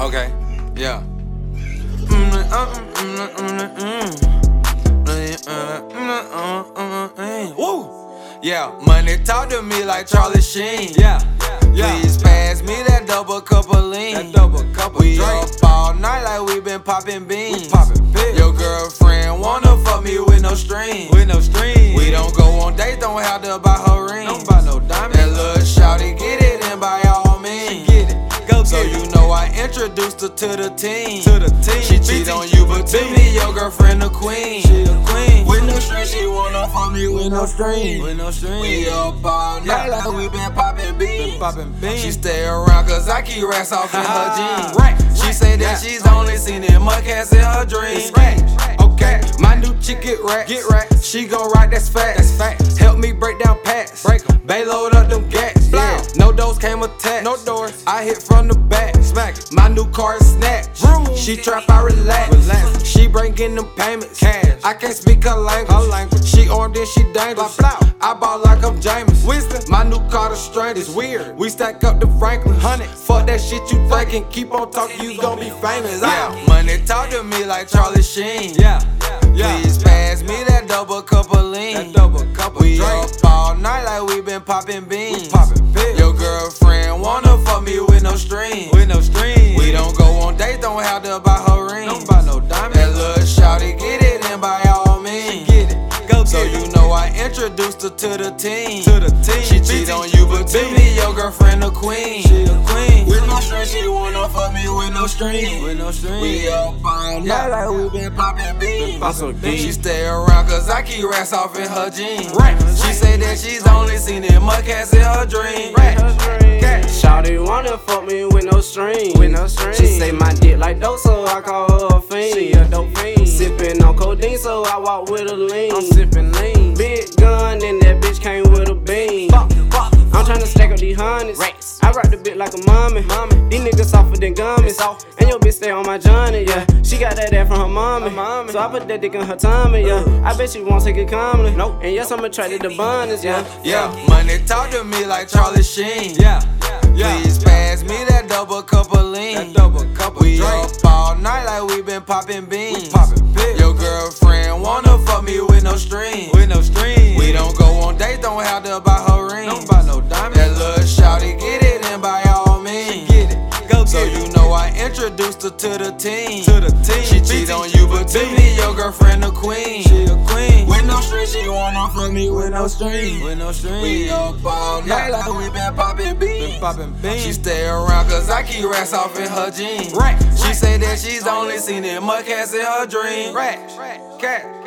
Okay, yeah. Woo! Yeah, money talk to me like Charlie Sheen. Yeah, yeah. Please pass me that double cup of lean. That double cup of we drink. up all night like we been popping beans. We poppin' pills. Your girlfriend wanna fuck me with no string. With no strings. We don't go on dates, don't have to buy her introduced her to the team. To the team. She cheat on you, but to me your girlfriend the queen. She a queen. With no string, she wanna fuck me with no string. With no strings. We up all night like we been popping beans. Been popping beans. She stay around cause I keep racks off in her ah, jeans. Right, She say that she's only seen in mudcats in her dreams. Right, Okay, my new chick get racks. Get racks. She gon' ride that's fact. That's fact. Help me break down packs. Break 'em. Bay load up them gats. Yeah. No doors came attached. No doors. I hit from the back. Smack. My new car is snatched. Vroom. She trap, I relax. Relax. She bringin' them payments. Cash. I can't speak her language. Her language. She armed and she dangerous. Blah, blah. I ball like I'm James. Wisdom. My new car the strangest. It's weird. We stack up the Franklin. Hundreds. Fuck that shit you thinking. Keep on talking, you gon' be famous. Yeah. Ah, Money talk to me like Charlie Sheen. Yeah, yeah. Please pass me that double cup of lean. That double cup of we drink. up all night like we been popping beans. We poppin' pills. Don't buy no diamonds. That little shawty get it and by all means. Get it. Go So you know I introduced her to the team. To the team. She cheat on you, but to me your girlfriend the queen. She a queen. With no string, she wanna fuck me with no string. With no strings. We up all night like we been popping beans. poppin' beans. She stay around cause I keep racks off in her jeans. Right. She say that she's only seen in mudcats in her dreams. Shawty wanna fuck me with no string. With no string. She say my dick like dope, so I call her a fiend. She a dope fiend. Sippin' on codeine, so I walk with a lean. I'm sippin' lean. Big gun, and that bitch came with a beam. Fuck, fuck. I'm tryna stack up these hundreds. Racks. I rock the bit like a mommy. Mommy. These niggas softer than gummies. Soft. And your bitch stay on my journey, yeah. She got that ass from her mommy. Her mommy. So I put that dick in her tummy, yeah. Ugh. I bet she won't take it calmly. Nope. And yes, I'm attracted to bunnies, yeah. Yeah, money talk to me like Charlie Sheen. Yeah, yeah. Popping beans. We poppin' pills. Your girlfriend wanna fuck me with no string. With no strings. We don't go on dates, don't have to buy her ring. Don't buy no diamonds. That little shawty get it and by all means. Get it. Go So get you it. know I introduced her to the team. To the team. She cheat on you, but to me your girlfriend the queen. She a queen. She wanna fuck me with no string. With no strings. We up all night Yeah. like we been popping beans. Been poppin' beans. She stay around cause I keep racks off in her jeans. Right, She right. say that she's only seen in mudcats in her dreams. Rat, cat, cat.